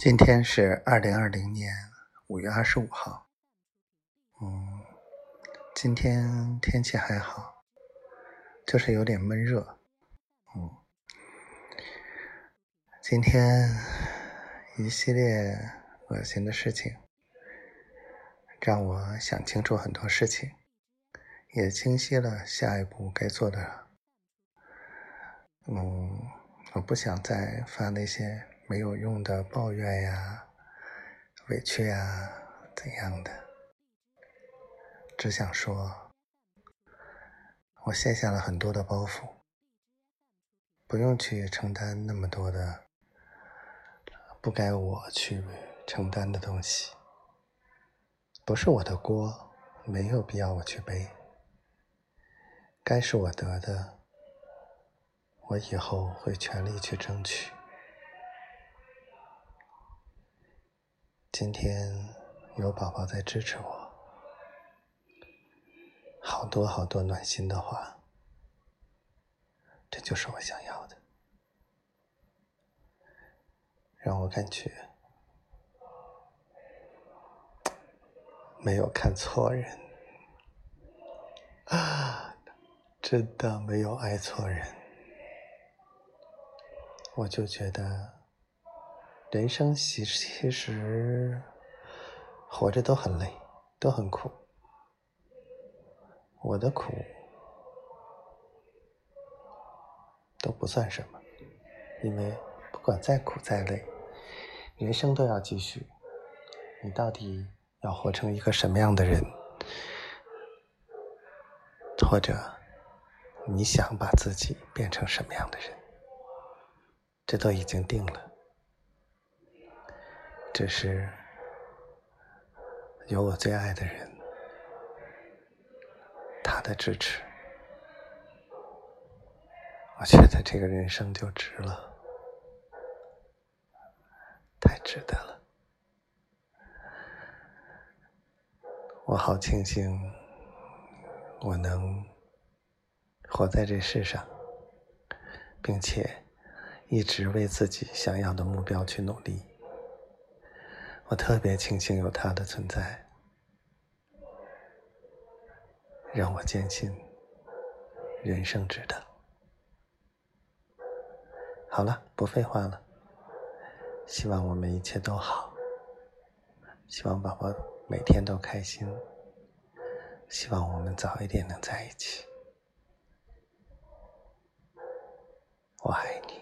今天是二零二零年五月二十五号。嗯，今天天气还好，就是有点闷热。嗯，今天一系列恶心的事情，让我想清楚很多事情，也清晰了下一步该做的。嗯，我不想再发那些。没有用的抱怨呀，委屈呀，怎样的？只想说，我卸下了很多的包袱，不用去承担那么多的不该我去承担的东西，不是我的锅，没有必要我去背。该是我得的，我以后会全力去争取。今天有宝宝在支持我，好多好多暖心的话，这就是我想要的，让我感觉没有看错人。啊，真的没有爱错人，我就觉得。人生其实活着都很累，都很苦。我的苦都不算什么，因为不管再苦再累，人生都要继续。你到底要活成一个什么样的人，或者你想把自己变成什么样的人，这都已经定了。只是有我最爱的人，他的支持，我觉得这个人生就值了，太值得了。我好庆幸，我能活在这世上，并且一直为自己想要的目标去努力。我特别庆幸有他的存在，让我坚信人生值得。好了，不废话了，希望我们一切都好，希望宝宝每天都开心，希望我们早一点能在一起。我爱你。